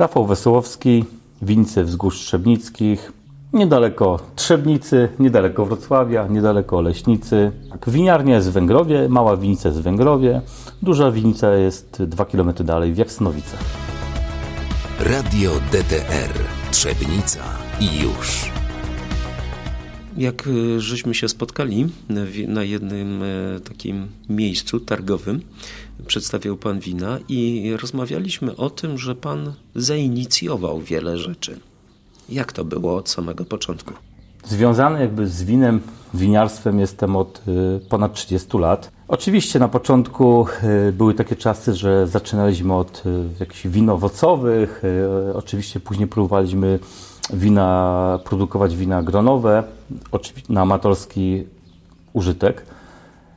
Rafał Wesołowski, Wince Wzgórz Trzebnickich, niedaleko Trzebnicy, niedaleko Wrocławia, niedaleko Oleśnicy. Tak, winiarnia jest w Węgrowie, mała winica jest w Węgrowie, duża winica jest 2 km dalej w Jaksnowice. Radio DTR Trzebnica i już. Jak y, żeśmy się spotkali na jednym e, takim miejscu targowym, przedstawiał Pan wina i rozmawialiśmy o tym, że Pan zainicjował wiele rzeczy. Jak to było od samego początku? Związany jakby z winem, winiarstwem jestem od y, ponad 30 lat. Oczywiście na początku y, były takie czasy, że zaczynaliśmy od jakichś win owocowych. Oczywiście później próbowaliśmy wina, produkować wina gronowe, oczywiście na amatorski użytek.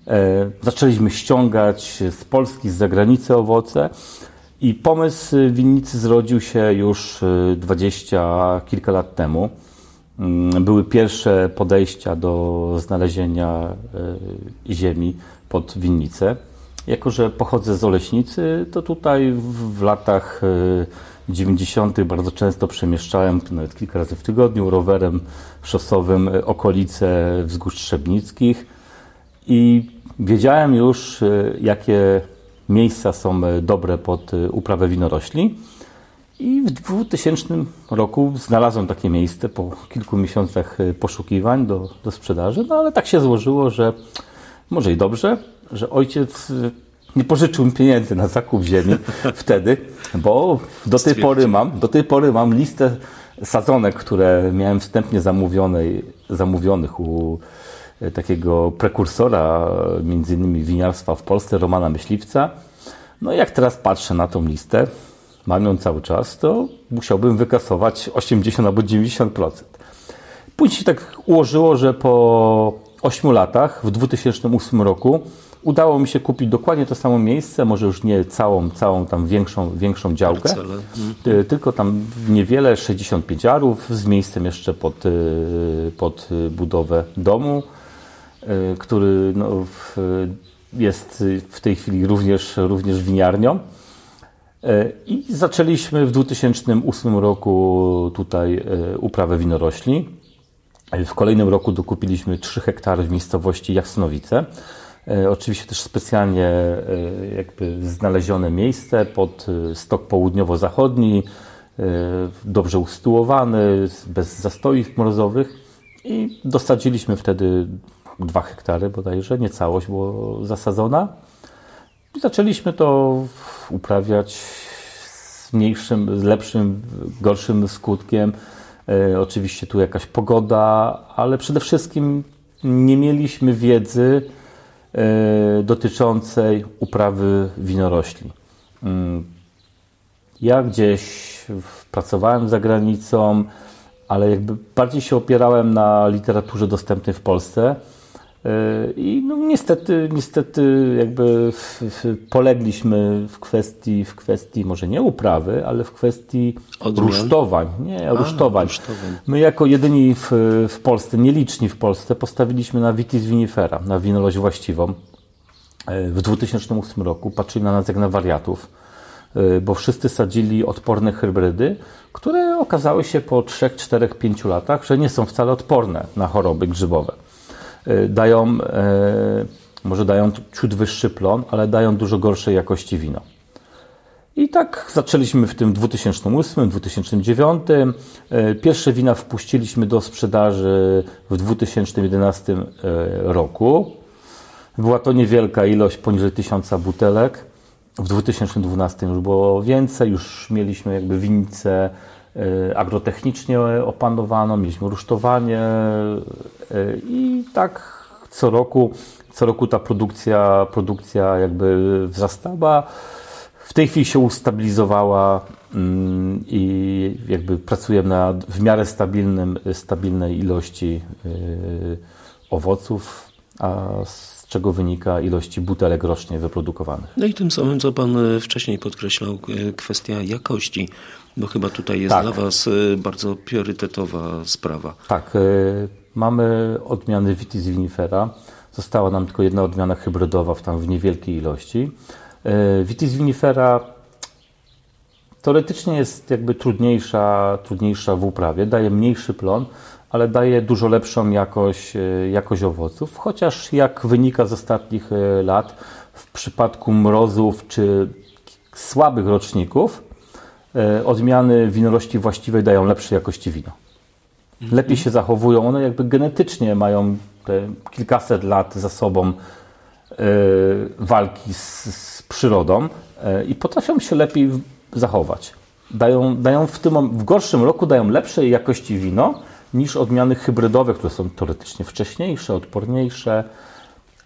E, zaczęliśmy ściągać z Polski, z zagranicy owoce i pomysł winnicy zrodził się już e, dwadzieścia kilka lat temu. Mm, były pierwsze podejścia do znalezienia e, ziemi pod winnicę. Jako, że pochodzę z Oleśnicy, to tutaj w latach 90. bardzo często przemieszczałem, nawet kilka razy w tygodniu, rowerem szosowym okolice wzgórz Trzebnickich i wiedziałem już, e, jakie miejsca są e, dobre pod e, uprawę winorośli. I w 2000 roku znalazłem takie miejsce po kilku miesiącach poszukiwań do, do sprzedaży, no ale tak się złożyło, że może i dobrze, że ojciec nie pożyczył mi pieniędzy na zakup ziemi wtedy, bo do tej pory mam, do tej pory mam listę sadzonek, które miałem wstępnie zamówionych u takiego prekursora między innymi winiarstwa w Polsce, Romana Myśliwca. No i jak teraz patrzę na tą listę, mam ją cały czas, to musiałbym wykasować 80 albo 90%. Później się tak ułożyło, że po 8 latach, w 2008 roku, udało mi się kupić dokładnie to samo miejsce, może już nie całą, całą tam większą, większą działkę, mhm. tylko tam niewiele, 65 arów z miejscem jeszcze pod, pod budowę domu, który no, jest w tej chwili również, również winiarnią. I zaczęliśmy w 2008 roku tutaj uprawę winorośli. W kolejnym roku dokupiliśmy 3 hektary w miejscowości Jasnowice. E, oczywiście też specjalnie e, jakby znalezione miejsce pod e, stok południowo-zachodni, dobrze usytuowany, bez zastoi mrozowych i dosadziliśmy wtedy dwa hektary bodajże, nie całość była zasadzona. I zaczęliśmy to uprawiać z mniejszym, z lepszym, gorszym skutkiem. Oczywiście tu jakaś pogoda, ale przede wszystkim nie mieliśmy wiedzy, E, dotyczącej uprawy winorośli. Mm, ja gdzieś pracowałem za granicą, ale jakby bardziej się opierałem na literaturze dostępnej w Polsce. I no niestety, niestety jakby polegliśmy w kwestii, w kwestii może nie uprawy, ale w kwestii Odmian? rusztowań. Nie, A, rusztowań. rusztowań. My jako jedyni w, w Polsce, nieliczni w Polsce, postawiliśmy na vitis vinifera, na winolość właściwą. E, w 2008 roku patrzyli na nas jak na wariatów, e, bo wszyscy sadzili odporne hybrydy, które okazały się po 3, 4, 5 latach, że nie są wcale odporne na choroby grzybowe. Y, dają, y, może dają ciut wyższy plon, ale dają dużo gorszej jakości wino. I tak zaczęliśmy w tym 2008, 2009. Y, pierwsze wina wpuściliśmy do sprzedaży w 2011 roku. Była to niewielka ilość, poniżej tysiąca butelek. W 2012 już było więcej, już mieliśmy jakby winnice E, agrotechnicznie opanowano, mieliśmy rusztowanie e, i tak co roku, co roku ta produkcja, produkcja jakby wzrastała. W tej chwili się ustabilizowała mm, i jakby pracujemy na w miarę stabilnym, stabilnej ilości e, owoców, a czego wynika ilości butelek rocznie wyprodukowanych. No i tym samym, co Pan wcześniej podkreślał, kwestia jakości bo chyba tutaj jest tak. dla Was y, bardzo priorytetowa sprawa. Tak, mamy odmiany Vitis vinifera. Została nam tylko jedna odmiana hybrydowa w tam w niewielkiej ilości. Vitis vinifera Teoretycznie jest jakby trudniejsza, trudniejsza w uprawie, daje mniejszy plon, ale daje dużo lepszą jakość, e, jakość owoców, chociaż jak wynika z ostatnich e, lat, w przypadku mrozów czy słabych roczników, e, odmiany winorośli właściwej dają lepszej jakości wino. Lepiej się zachowują, one jakby genetycznie mają te kilkaset lat za sobą walki z, z przyrodą i potrafią się lepiej zachować. Dają, dają w, tym, w gorszym roku dają lepszej jakości wino, niż odmiany hybrydowe, które są teoretycznie wcześniejsze, odporniejsze.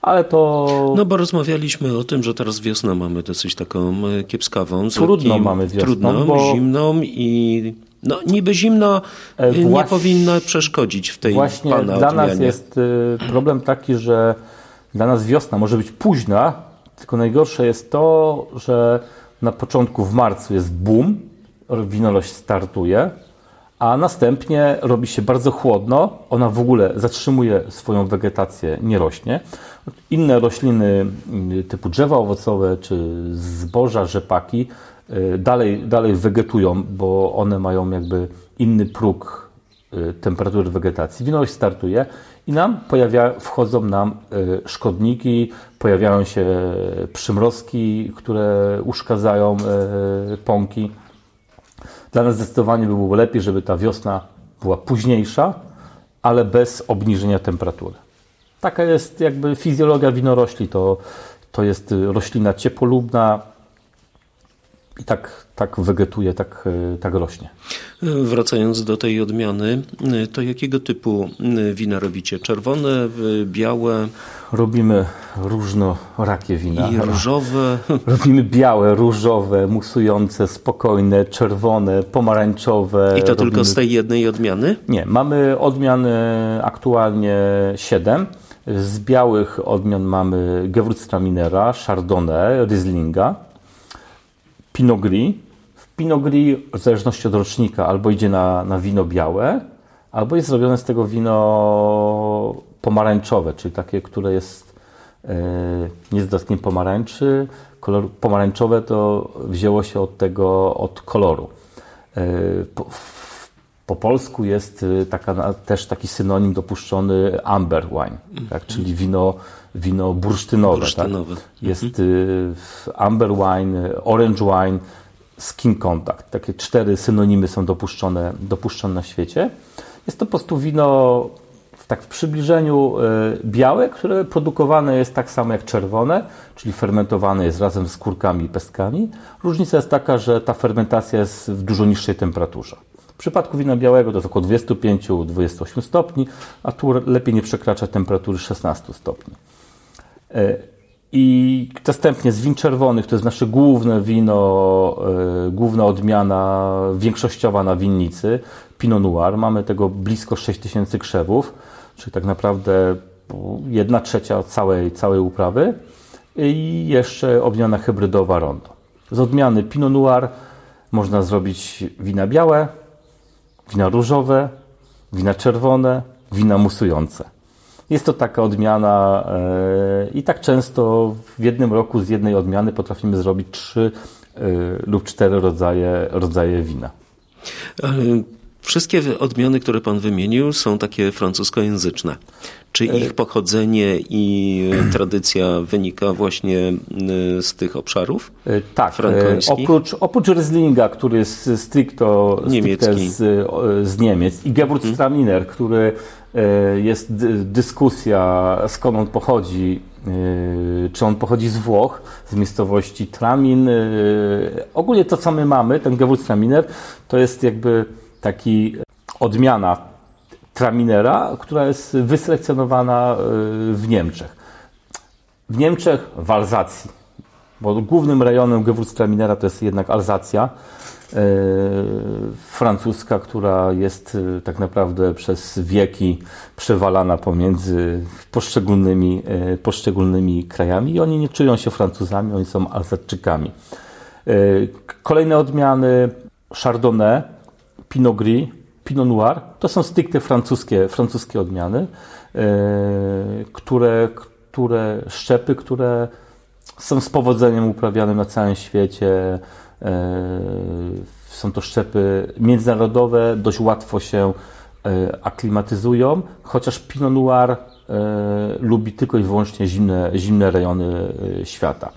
Ale to. No bo rozmawialiśmy o tym, że teraz wiosnę mamy dosyć taką e, kiepskawą. Trudno mamy wiosnę. Trudną, bo... zimną i no niby zimno e, Właśnie... nie powinna przeszkodzić w tej Właśnie pana dla odmianie. nas jest e, problem taki, że dla nas wiosna może być późna, tylko najgorsze jest to, że na początku w marcu jest boom, winorość startuje, a następnie robi się bardzo chłodno, ona w ogóle zatrzymuje swoją wegetację, nie rośnie. Inne rośliny mm, typu drzewa owocowe czy zboża, rzepaki y, dalej, dalej wegetują, bo one mają jakby inny próg y, temperatury wegetacji. Winorość startuje i nam pojawia, wchodzą nam y, szkodniki, pojawiają się przymrozki, które uszkadzają pąki. Dla nas zdecydowanie by było lepiej, żeby ta wiosna była późniejsza, ale bez obniżenia temperatury. Taka jest jakby fizjologia winorośli. To, to jest roślina ciepłolubna i tak, tak wegetuje, tak, tak rośnie. Wracając do tej odmiany, to jakiego typu wina robicie? Czerwone, białe? Robimy różnorakie wina. I różowe? Robimy białe, różowe, musujące, spokojne, czerwone, pomarańczowe. I to Robimy... tylko z tej jednej odmiany? Nie, mamy odmiany aktualnie siedem. Z białych odmian mamy Gewürztraminera, Chardonnay, Rieslinga, Pinot Gris, Pinot Gris w zależności od rocznika albo idzie na, na wino białe, albo jest zrobione z tego wino pomarańczowe, czyli takie, które jest nie z pomarańczy. Kolor pomarańczowe to wzięło się od tego, od koloru. E, po, po, polsku jest e, taka, też taki synonim dopuszczony amber wine, tak? czyli wino, wino bursztynowe. bursztynowe. Tak? Jest mhm. amber wine, orange wine, skin contact. Takie cztery synonimy są dopuszczone, dopuszczone na świecie. Jest to po prostu wino tak w przybliżeniu e, białe, które produkowane jest tak samo jak czerwone, czyli fermentowane jest razem z skórkami i pestkami. Różnica jest taka, że ta fermentacja jest w dużo niższej temperaturze. W przypadku wina białego to jest około 25-28 stopni, a tu lepiej nie przekracza temperatury 16 stopni. E, i następnie z win czerwonych, to jest nasze główne wino, yy, główna odmiana większościowa na winnicy, Pinot Noir. Mamy tego blisko 6000 krzewów, czyli tak naprawdę jedna trzecia całej, całej uprawy. I jeszcze odmiana hybrydowa Rondo. Z odmiany Pinot Noir można zrobić wina białe, wina różowe, wina czerwone, wina musujące. Jest to taka odmiana e, i tak często w jednym roku z jednej odmiany potrafimy zrobić trzy e, lub cztery rodzaje, rodzaje wina. Wszystkie odmiany, które Pan wymienił, są takie francuskojęzyczne. Czy e, ich pochodzenie i tradycja wynika właśnie z tych obszarów? Tak. Oprócz, oprócz Rieslinga, który jest stricto, stricte z, z Niemiec i Gewürztraminer, hmm. który jest dyskusja, skąd on pochodzi, e, czy on pochodzi z Włoch, z miejscowości Tramin. E, ogólnie to, co my mamy, ten Gewürztraminer, to jest jakby taki odmiana Traminera, która jest wyselekcjonowana w Niemczech. W Niemczech w Alzacji, bo głównym rejonem Gewürztraminera to jest jednak Alzacja. E, francuska, która jest e, tak naprawdę przez wieki przewalana pomiędzy poszczególnymi, e, poszczególnymi krajami i oni nie czują się Francuzami, oni są Alzatczykami. Kolejne odmiany Chardonnay, Pinot Gris, Pinot Noir to są stricte francuskie, francuskie odmiany, które, które szczepy, które są z powodzeniem uprawiane na całym świecie Są to szczepy międzynarodowe, dość łatwo się aklimatyzują, chociaż Pinot Noir lubi tylko i wyłącznie zimne, zimne rejony świata.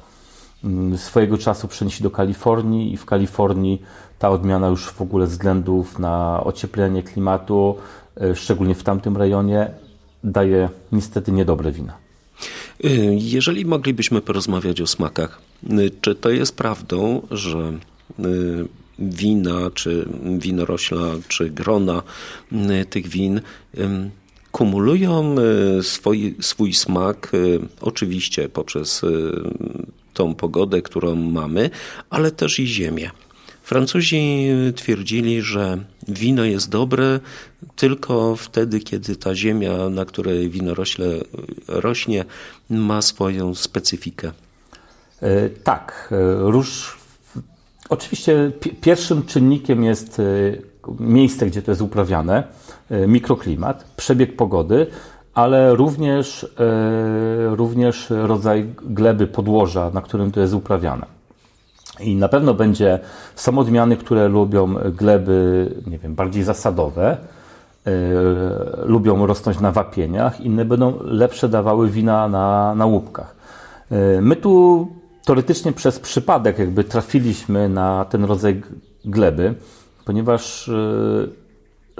Mm, swojego czasu przenieśli do Kalifornii i w Kalifornii ta odmiana już w ogóle względów na ocieplenie klimatu, e, szczególnie w tamtym rejonie, daje niestety niedobre wina. E, jeżeli moglibyśmy porozmawiać o smakach, e, czy to jest prawdą, że wina, czy winorośla, czy grona tych win kumulują swój, swój smak, oczywiście poprzez tą pogodę, którą mamy, ale też i ziemię. Francuzi twierdzili, że wino jest dobre tylko wtedy, kiedy ta ziemia, na której wino rośle, rośnie, ma swoją specyfikę. E, tak. E, róż. Oczywiście pierwszym czynnikiem jest e, miejsce, gdzie to jest uprawiane, mikroklimat, przebieg pogody, ale również, również rodzaj gleby, podłoża, na którym to jest uprawiane. I na pewno będzie, są odmiany, które lubią gleby, nie wiem, bardziej zasadowe, lubią rosnąć na wapieniach, inne będą lepsze dawały wina na, na łupkach. My tu teoretycznie przez przypadek jakby trafiliśmy na ten rodzaj gleby, ponieważ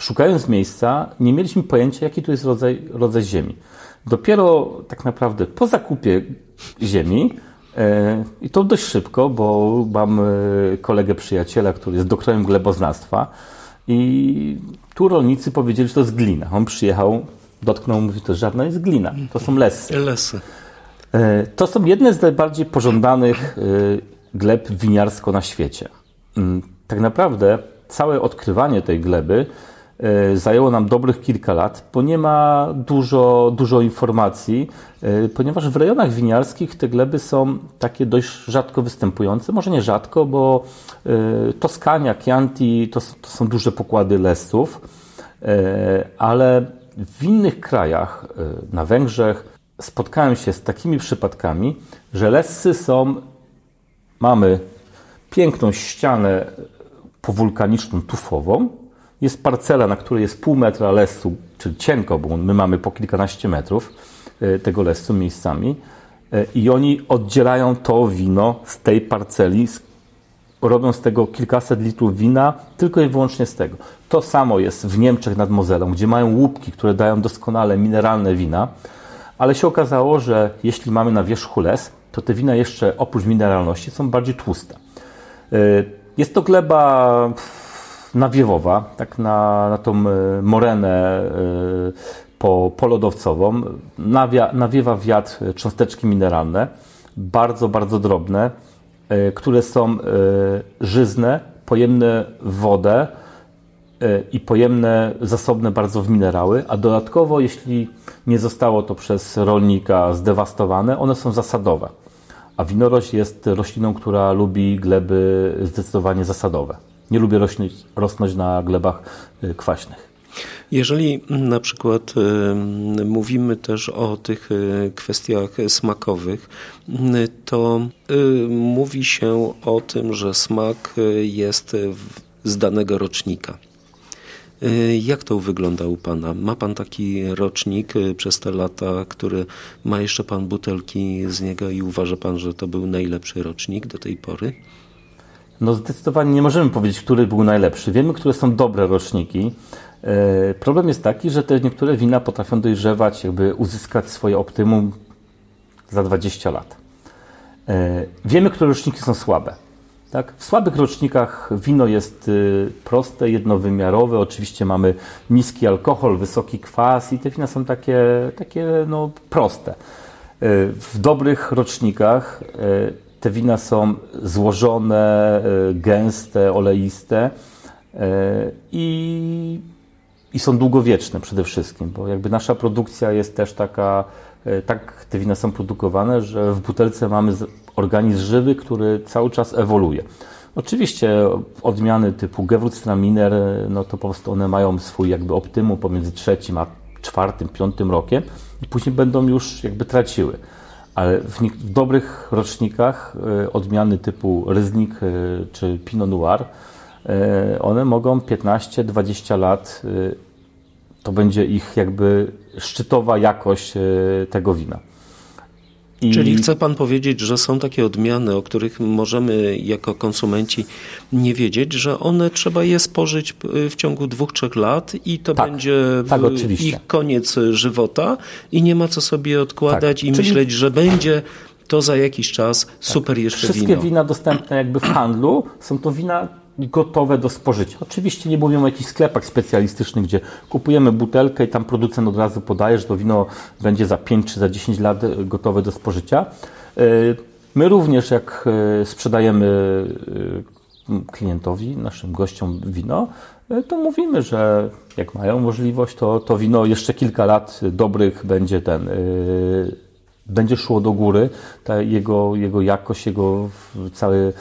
szukając miejsca, nie mieliśmy pojęcia, jaki tu jest rodzaj, rodzaj ziemi. Dopiero tak naprawdę po zakupie ziemi, e, i to dość szybko, bo mam e, kolegę przyjaciela, który jest doktorem gleboznawstwa i tu rolnicy powiedzieli, że to jest glina. On przyjechał, dotknął, mówi, to żadna jest glina, to są lesy. Lesy. E, to są jedne z najbardziej pożądanych gleb winiarsko na świecie. Mm, tak naprawdę całe odkrywanie tej gleby E, zajęło nam dobrych kilka lat, bo nie ma dużo, dużo informacji, e, ponieważ w rejonach winiarskich te gleby są takie dość rzadko występujące. Może nie rzadko, bo e, Toskania, Chianti to, to są duże pokłady lesów, ale w innych krajach, na Węgrzech, spotkałem się z takimi przypadkami, że lesy są, mamy piękną ścianę powulkaniczną, tufową, jest parcela, na której jest pół metra lesu, czyli cienko, bo my mamy po kilkanaście metrów e, tego lesu miejscami e, i oni oddzielają to wino z tej parceli, robią z tego kilkaset litrów wina, tylko i wyłącznie z tego. To samo jest w Niemczech nad Mozelą, gdzie mają łupki, które dają doskonale mineralne wina, ale się okazało, że jeśli mamy na wierzchu les, to te wina jeszcze oprócz mineralności są bardziej tłuste. E, jest to gleba nawiewowa, tak na, na tą e, morenę e, po, polodowcową. Nawiewa wiatr cząsteczki mineralne, bardzo, bardzo drobne, które są żyzne, pojemne w wodę i pojemne, zasobne bardzo w minerały, a dodatkowo, jeśli nie zostało to przez rolnika zdewastowane, one są zasadowe. A winorość jest rośliną, która lubi gleby zdecydowanie zasadowe nie lubię rosnąć, na glebach y, kwaśnych. Jeżeli na przykład y, mówimy też o tych y, kwestiach smakowych, to mówi się o tym, że smak jest z danego rocznika. Jak to wygląda u Pana? Ma Pan taki rocznik przez te lata, który ma jeszcze Pan butelki z niego i uważa Pan, że to był najlepszy rocznik do tej pory? No zdecydowanie nie możemy powiedzieć, który był najlepszy. Wiemy, które są dobre roczniki. E, problem jest taki, że te niektóre wina potrafią dojrzewać, jakby uzyskać swoje optymum za 20 lat. Wiemy, które roczniki są słabe. Tak? W słabych rocznikach wino jest y, proste, jednowymiarowe. Oczywiście mamy niski alkohol, wysoki kwas i te wina są takie, takie no, proste. E, w dobrych rocznikach te wina są złożone, gęste, oleiste i, i są długowieczne przede wszystkim, bo jakby nasza produkcja jest też taka, tak te wina są produkowane, że w butelce mamy organizm żywy, który cały czas ewoluuje. Oczywiście odmiany typu Gewürztraminer, no to po prostu one mają swój jakby optymum pomiędzy trzecim a czwartym, piątym rokiem i później będą już jakby traciły ale w, w dobrych rocznikach odmiany typu Ryznik czy Pinot Noir, one mogą 15-20 lat, to będzie ich jakby szczytowa jakość tego wina. Czyli chce Pan powiedzieć, że są takie odmiany, o których możemy jako konsumenci nie wiedzieć, że one trzeba je spożyć w ciągu dwóch, trzech lat i to tak, będzie tak, ich koniec żywota i nie ma co sobie odkładać tak, i czyli... myśleć, że będzie to za jakiś czas super jeszcze Wszystkie wino. wina dostępne jakby w handlu są to wina gotowe do spożycia. Oczywiście nie mówimy o jakichś sklepach specjalistycznych, gdzie kupujemy butelkę i tam producent od razu podaje, że to wino będzie za 5 czy za 10 lat gotowe do spożycia. E, my również, jak e, sprzedajemy e, klientowi, naszym gościom wino, to mówimy, że jak mają możliwość, to, to wino jeszcze kilka lat dobrych będzie ten będzie szło do góry, ta jego, jego jakość, jego cały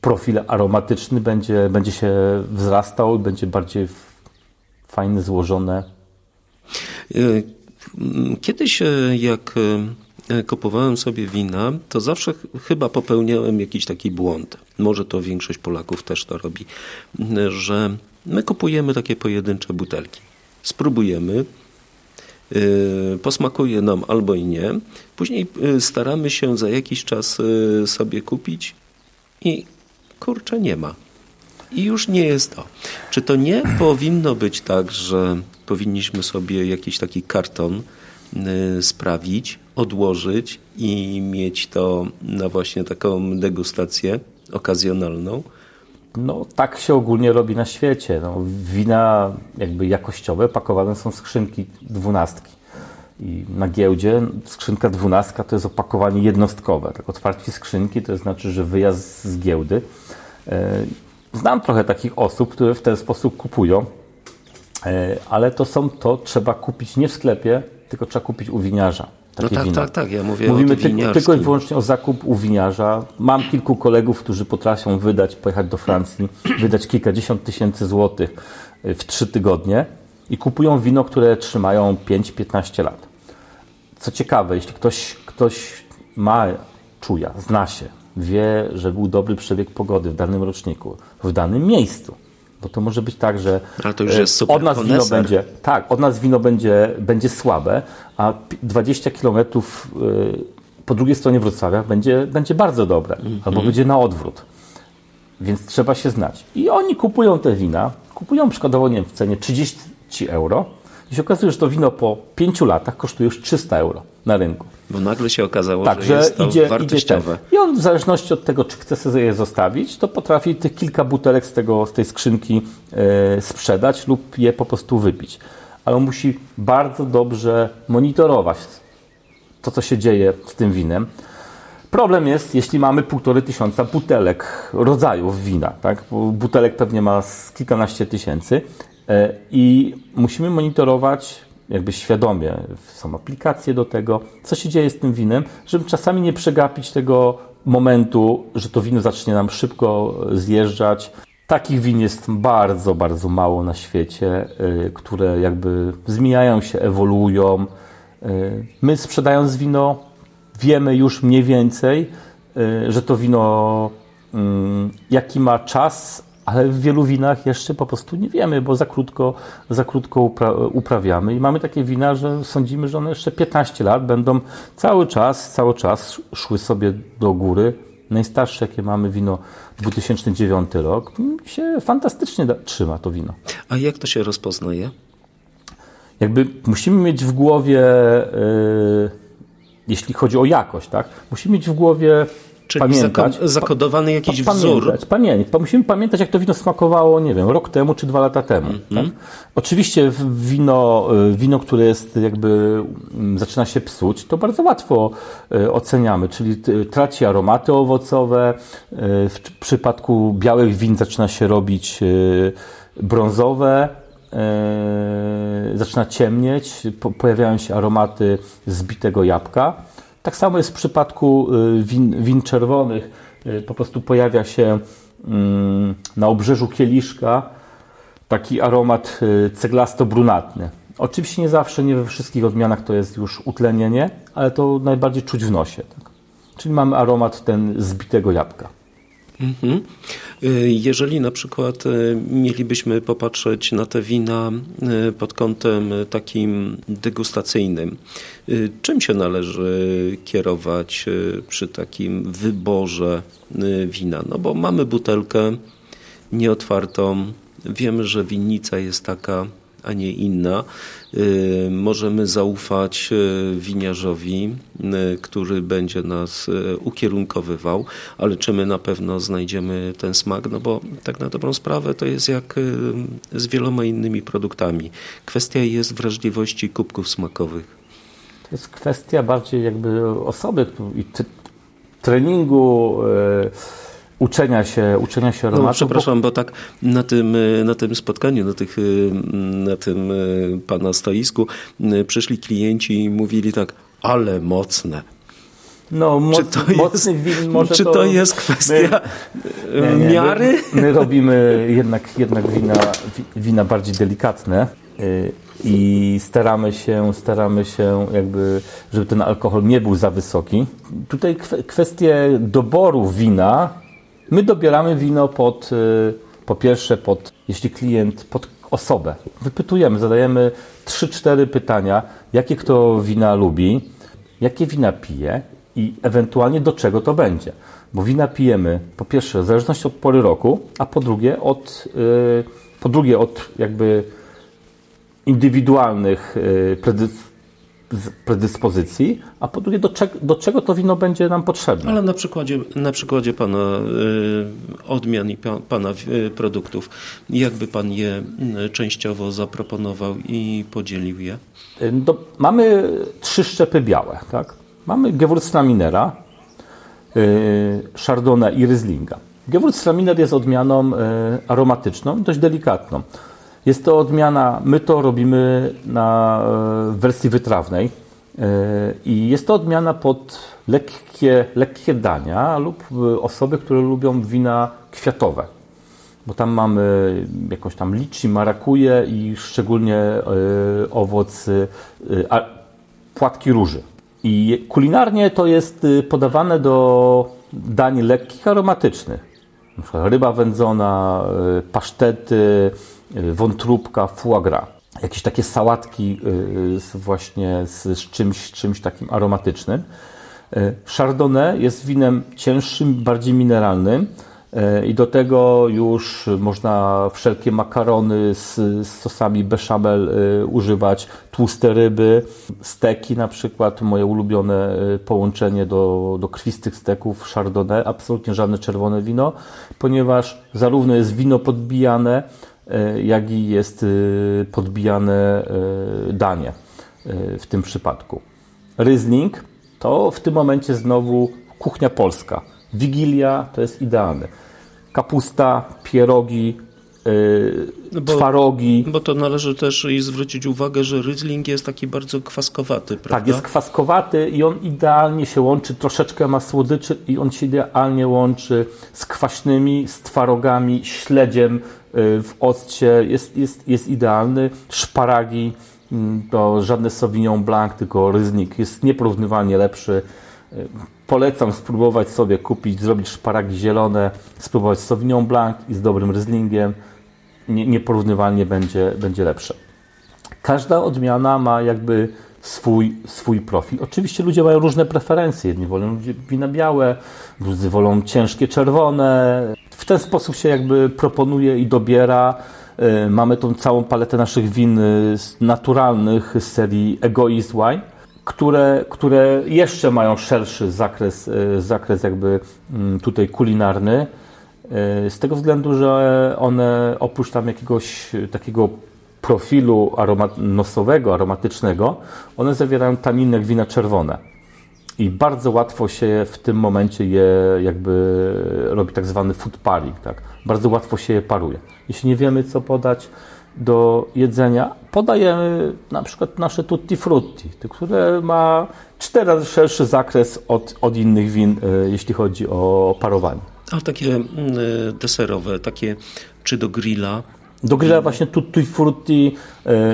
profil aromatyczny będzie, będzie się wzrastał, będzie bardziej fajne, złożone. E, kiedyś, e, jak e, kupowałem sobie wina, to zawsze chyba popełniałem jakiś taki błąd. Może to większość Polaków też to robi, że my kupujemy takie pojedyncze butelki. Spróbujemy, posmakuje nam albo i nie. Później staramy się za jakiś czas sobie kupić i kurczę, nie ma. I już nie jest to. Czy to nie powinno być tak, że powinniśmy sobie jakiś taki karton y, sprawić, odłożyć i mieć to na właśnie taką degustację okazjonalną? No, tak się ogólnie robi na świecie. No, wina jakby jakościowe pakowane są w skrzynki dwunastki. I na giełdzie skrzynka dwunastka to jest opakowanie jednostkowe. Tak otwarcie skrzynki to znaczy, że wyjazd z giełdy. E, znam trochę takich osób, które w ten sposób kupują, e, ale to są to trzeba kupić nie w sklepie, tylko trzeba kupić u winiarza. no tak, wina. tak, tak, ja mówię Mówimy ty, tylko i wyłącznie o zakup u winiarza. Mam kilku kolegów, którzy potrafią wydać, pojechać do Francji, wydać kilkadziesiąt tysięcy złotych e, w trzy tygodnie i kupują wino, które trzymają 5-15 lat co ciekawe, jeśli ktoś, ktoś ma czuja, zna się, wie, że był dobry przebieg pogody w danym roczniku, w danym miejscu, bo to może być tak, że e, od nas wino będzie tak, od nas wino będzie, będzie słabe, a 20 kilometrów e, po drugiej stronie Wrocławia będzie, będzie bardzo dobre, mm -hmm. albo będzie na odwrót. Więc trzeba się znać. I oni kupują te wina, kupują przykładowo nie wiem, w cenie 30 euro, i się okazuje, że to wino po pięciu latach kosztuje już 300 euro na rynku. Bo nagle się okazało, tak, że jest to idzie, wartościowe. Idzie I on w zależności od tego, czy chce sobie je zostawić, to potrafi tych kilka butelek z, tego, z tej skrzynki e, sprzedać lub je po prostu wypić. Ale on musi bardzo dobrze monitorować to, co się dzieje z tym winem. Problem jest, jeśli mamy półtory tysiąca butelek rodzajów wina, tak? Bo butelek pewnie ma kilkanaście tysięcy I musimy monitorować jakby świadomie, są aplikacje do tego, co się dzieje z tym winem, żeby czasami nie przegapić tego momentu, że to wino zacznie nam szybko zjeżdżać. Takich win jest bardzo, bardzo mało na świecie, e, które jakby zmieniają się, ewoluują. E, my sprzedając wino wiemy już mniej więcej, że to wino mm, jaki ma czas, ale w wielu winach jeszcze po prostu nie wiemy, bo za krótko, za krótko upra uprawiamy i mamy takie wina, że sądzimy, że one jeszcze 15 lat będą cały czas, cały czas szły sobie do góry. Najstarsze, jakie mamy wino 2009 rok, się fantastycznie trzyma to wino. A jak to się rozpoznaje? Jakby musimy mieć w głowie, yy, jeśli chodzi o jakość, tak? Musimy mieć w głowie Czyli pamiętać, zakodowany jakiś pa, wzór. Pamiętać, musimy pamiętać, jak to wino smakowało, nie wiem, rok temu czy dwa lata temu. Mm -hmm. tak? Oczywiście wino, y, wino, które jest jakby mm, zaczyna się psuć, to bardzo łatwo y, oceniamy, czyli traci aromaty owocowe. Y, w przypadku białych win zaczyna się robić brązowe, zaczyna ciemnieć, pojawiają się aromaty zbitego jabłka. Tak samo jest w przypadku y, win, win czerwonych. Y, po prostu pojawia się mm, na obrzeżu kieliszka taki aromat y, ceglasto-brunatny. Oczywiście nie zawsze, nie we wszystkich odmianach to jest już utlenienie, ale to najbardziej czuć w nosie. Tak? Czyli mamy aromat ten zbitego jabłka. Mhm. Y, jeżeli na przykład y, mielibyśmy popatrzeć na te wina y, pod kątem takim degustacyjnym, czym się należy kierować przy takim wyborze wina? No bo mamy butelkę nieotwartą, wiemy, że winnica jest taka a nie inna. Y, możemy zaufać y, winiarzowi, y, który będzie nas ukierunkowywał, ale czy my na pewno znajdziemy ten smak? No bo tak na dobrą sprawę to jest jak z wieloma innymi produktami. Kwestia jest wrażliwości kubków smakowych. To jest kwestia bardziej jakby osoby i treningu. Yy uczenia się, uczenia się aromatu. No, przepraszam, bo tak na tym, na tym spotkaniu, na, tych, na tym e, pana stoisku przyszli klienci i mówili tak, ale mocne. No, moc, czy to mocnych jest, win może Czy to, to jest kwestia my, nie, nie, miary? My, my, robimy jednak, jednak wina, wina bardziej delikatne i staramy się, staramy się jakby, żeby ten alkohol nie był za wysoki. Tutaj kwestie doboru wina My dobieramy wino pod, y, po pierwsze, pod, jeśli klient, pod osobę. Wypytujemy, zadajemy 3-4 pytania, jakie kto wina lubi, jakie wina pije i ewentualnie do czego to będzie. Bo wina pijemy po pierwsze w zależności od pory roku, a po drugie od, y, po drugie od jakby indywidualnych y, predyspozycji, a po drugie, do, czego, do czego to wino będzie nam potrzebne. Ale na przykładzie, na przykładzie Pana y, odmian i Pana y, produktów, jakby Pan je y, częściowo zaproponował i podzielił je? Do, mamy trzy szczepy białe. Tak? Mamy Gewurztraminera, Chardonnay i Rieslinga. Gewurztraminer jest odmianą aromatyczną, dość delikatną. Jest to odmiana, my to robimy na e, wersji wytrawnej e, i jest to odmiana pod lekkie, lekkie dania lub e, osoby, które lubią wina kwiatowe. Bo tam mamy jakąś tam liczy, marakuje i szczególnie owoc płatki róży. I kulinarnie to jest podawane do dań lekkich, aromatycznych. Na ryba wędzona, pasztety, wątróbka, foie gras. Jakieś takie sałatki y, z właśnie z, czymś, czymś takim aromatycznym. Y, Chardonnay jest winem cięższym, bardziej mineralnym i do tego już można wszelkie makarony z, z sosami bechamel używać, tłuste ryby, steki na przykład, moje ulubione połączenie do, do krwistych steków Chardonnay, absolutnie żadne czerwone wino, ponieważ zarówno jest wino podbijane, jak i jest e, podbijane e, danie w tym przypadku. Ryzling to w tym momencie znowu kuchnia polska. Wigilia to jest idealne. Kapusta, pierogi, bo, twarogi. Bo to należy też i zwrócić uwagę, że Riesling jest taki bardzo kwaskowaty, prawda? Tak, jest kwaskowaty i on idealnie się łączy, troszeczkę ma słodyczy i on się idealnie łączy z kwaśnymi, z twarogami, śledziem y, w occie. Jest, jest, jest idealny. Szparagi mm, to żadne Sauvignon Blanc, tylko Riesling. Jest nieporównywalnie lepszy. Y, polecam spróbować sobie kupić, zrobić szparagi zielone, spróbować Sauvignon Blanc i z dobrym Rieslingiem nieporównywalnie będzie, będzie lepsze. Każda odmiana ma jakby swój, swój profil. Oczywiście ludzie mają różne preferencje. Jedni wolą wina białe, drudzy wolą ciężkie czerwone. W ten sposób się jakby proponuje i dobiera. Y, mamy tą całą paletę naszych win y, naturalnych z serii Egoist Wine, które, które jeszcze mają szerszy zakres, y, zakres jakby mm, tutaj kulinarny. Z tego względu, że one oprócz tam jakiegoś takiego profilu aromat nosowego, aromatycznego, one zawierają taniny jak wina czerwone. I bardzo łatwo się w tym momencie je jakby robi tak zwany food pairing, tak? Bardzo łatwo się je paruje. Jeśli nie wiemy co podać do jedzenia, podajemy na przykład nasze tutti frutti, które ma cztery razy szerszy zakres od, od innych win, e, jeśli chodzi o parowanie. A takie mm, deserowe, takie czy do grilla, Do grilla właśnie tutti frutti,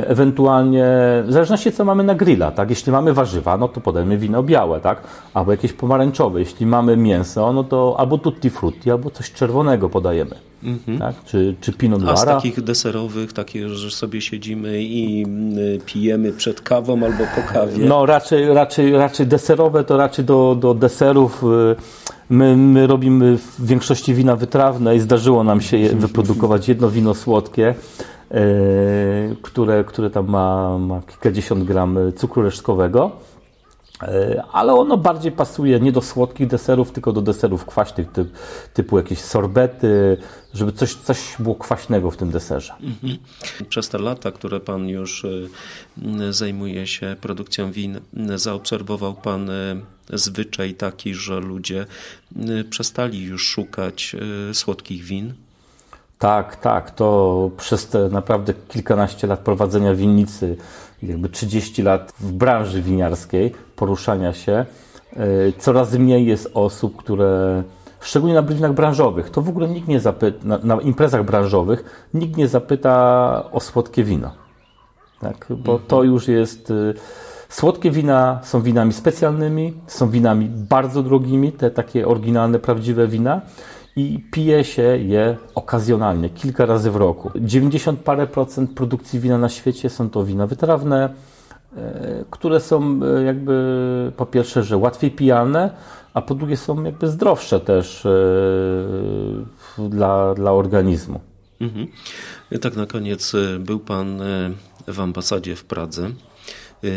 ewentualnie, w zależności co mamy na grilla, tak? Jeśli mamy warzywa, no to podajemy wino białe, tak? Albo jakieś pomarańczowe. Jeśli mamy mięso, no to albo tutti frutti, albo coś czerwonego podajemy. Mhm. Tak? Czy, czy Pinot Noir. A z takich deserowych, takie, że sobie siedzimy i y, pijemy przed kawą albo po kawie? No raczej, raczej, raczej deserowe to raczej do, do deserów y, My, my robimy w większości wina wytrawne i zdarzyło nam się wyprodukować jedno wino słodkie, które, które tam ma, ma kilkadziesiąt gram cukru resztkowego. E, ale ono bardziej pasuje nie do słodkich deserów, tylko do deserów kwaśnych, typ, typu jakieś sorbety, żeby coś, coś było kwaśnego w tym deserze. Mhm. Przez te lata, które Pan już e, zajmuje się produkcją win, zaobserwował Pan e, zwyczaj taki, że ludzie przestali już szukać słodkich win? Tak, tak. To przez te naprawdę kilkanaście lat prowadzenia winnicy jakby 30 lat w branży winiarskiej, poruszania się, e, coraz mniej jest osób, które szczególnie na brudzinach branżowych, to w ogóle nikt nie zapyta, na, na, imprezach branżowych nikt nie zapyta o słodkie wino. Tak? Bo mhm. to już jest. E, słodkie wina są winami specjalnymi, są winami bardzo drogimi, te takie oryginalne, prawdziwe wina i pije się je okazjonalnie, kilka razy w roku. 90 parę procent produkcji wina na świecie są to wina wytrawne, e, które są e, jakby po pierwsze, że łatwiej pijalne, a po drugie są jakby zdrowsze też e, dla, dla organizmu. Mhm. Tak na koniec był Pan w ambasadzie w Pradze. E,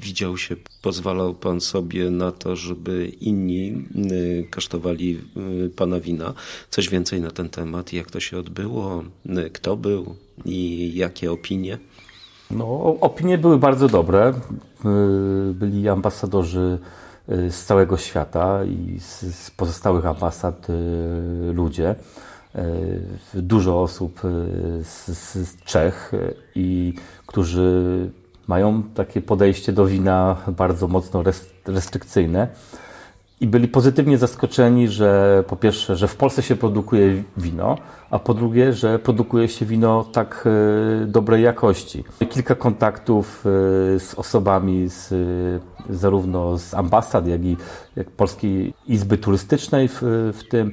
widział się, pozwalał Pan sobie na to, żeby inni e, kosztowali e, Pana wina. Coś więcej na ten temat, jak to się odbyło, kto był i jakie opinie? No, opinie były bardzo dobre. Byli ambasadorzy z całego świata i z pozostałych ambasad ludzie. Dużo osób z, z Czech i którzy mają takie podejście do wina bardzo mocno restrykcyjne. I byli pozytywnie zaskoczeni, że po pierwsze, że w Polsce się produkuje wino, a po drugie, że produkuje się wino tak e, dobrej jakości. Kilka kontaktów e, z osobami z, zarówno z ambasad, jak i jak Polskiej Izby Turystycznej w, w tym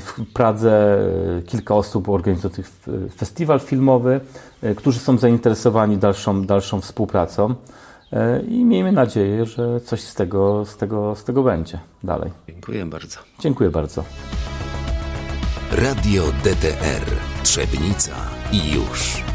w Pradze e, kilka osób organizujących festiwal filmowy, e, którzy są zainteresowani dalszą, dalszą współpracą e, i miejmy nadzieję, że coś z tego, z, tego, z tego będzie dalej. Dziękuję bardzo. Dziękuję bardzo. Radio DTR Trzebnica i już.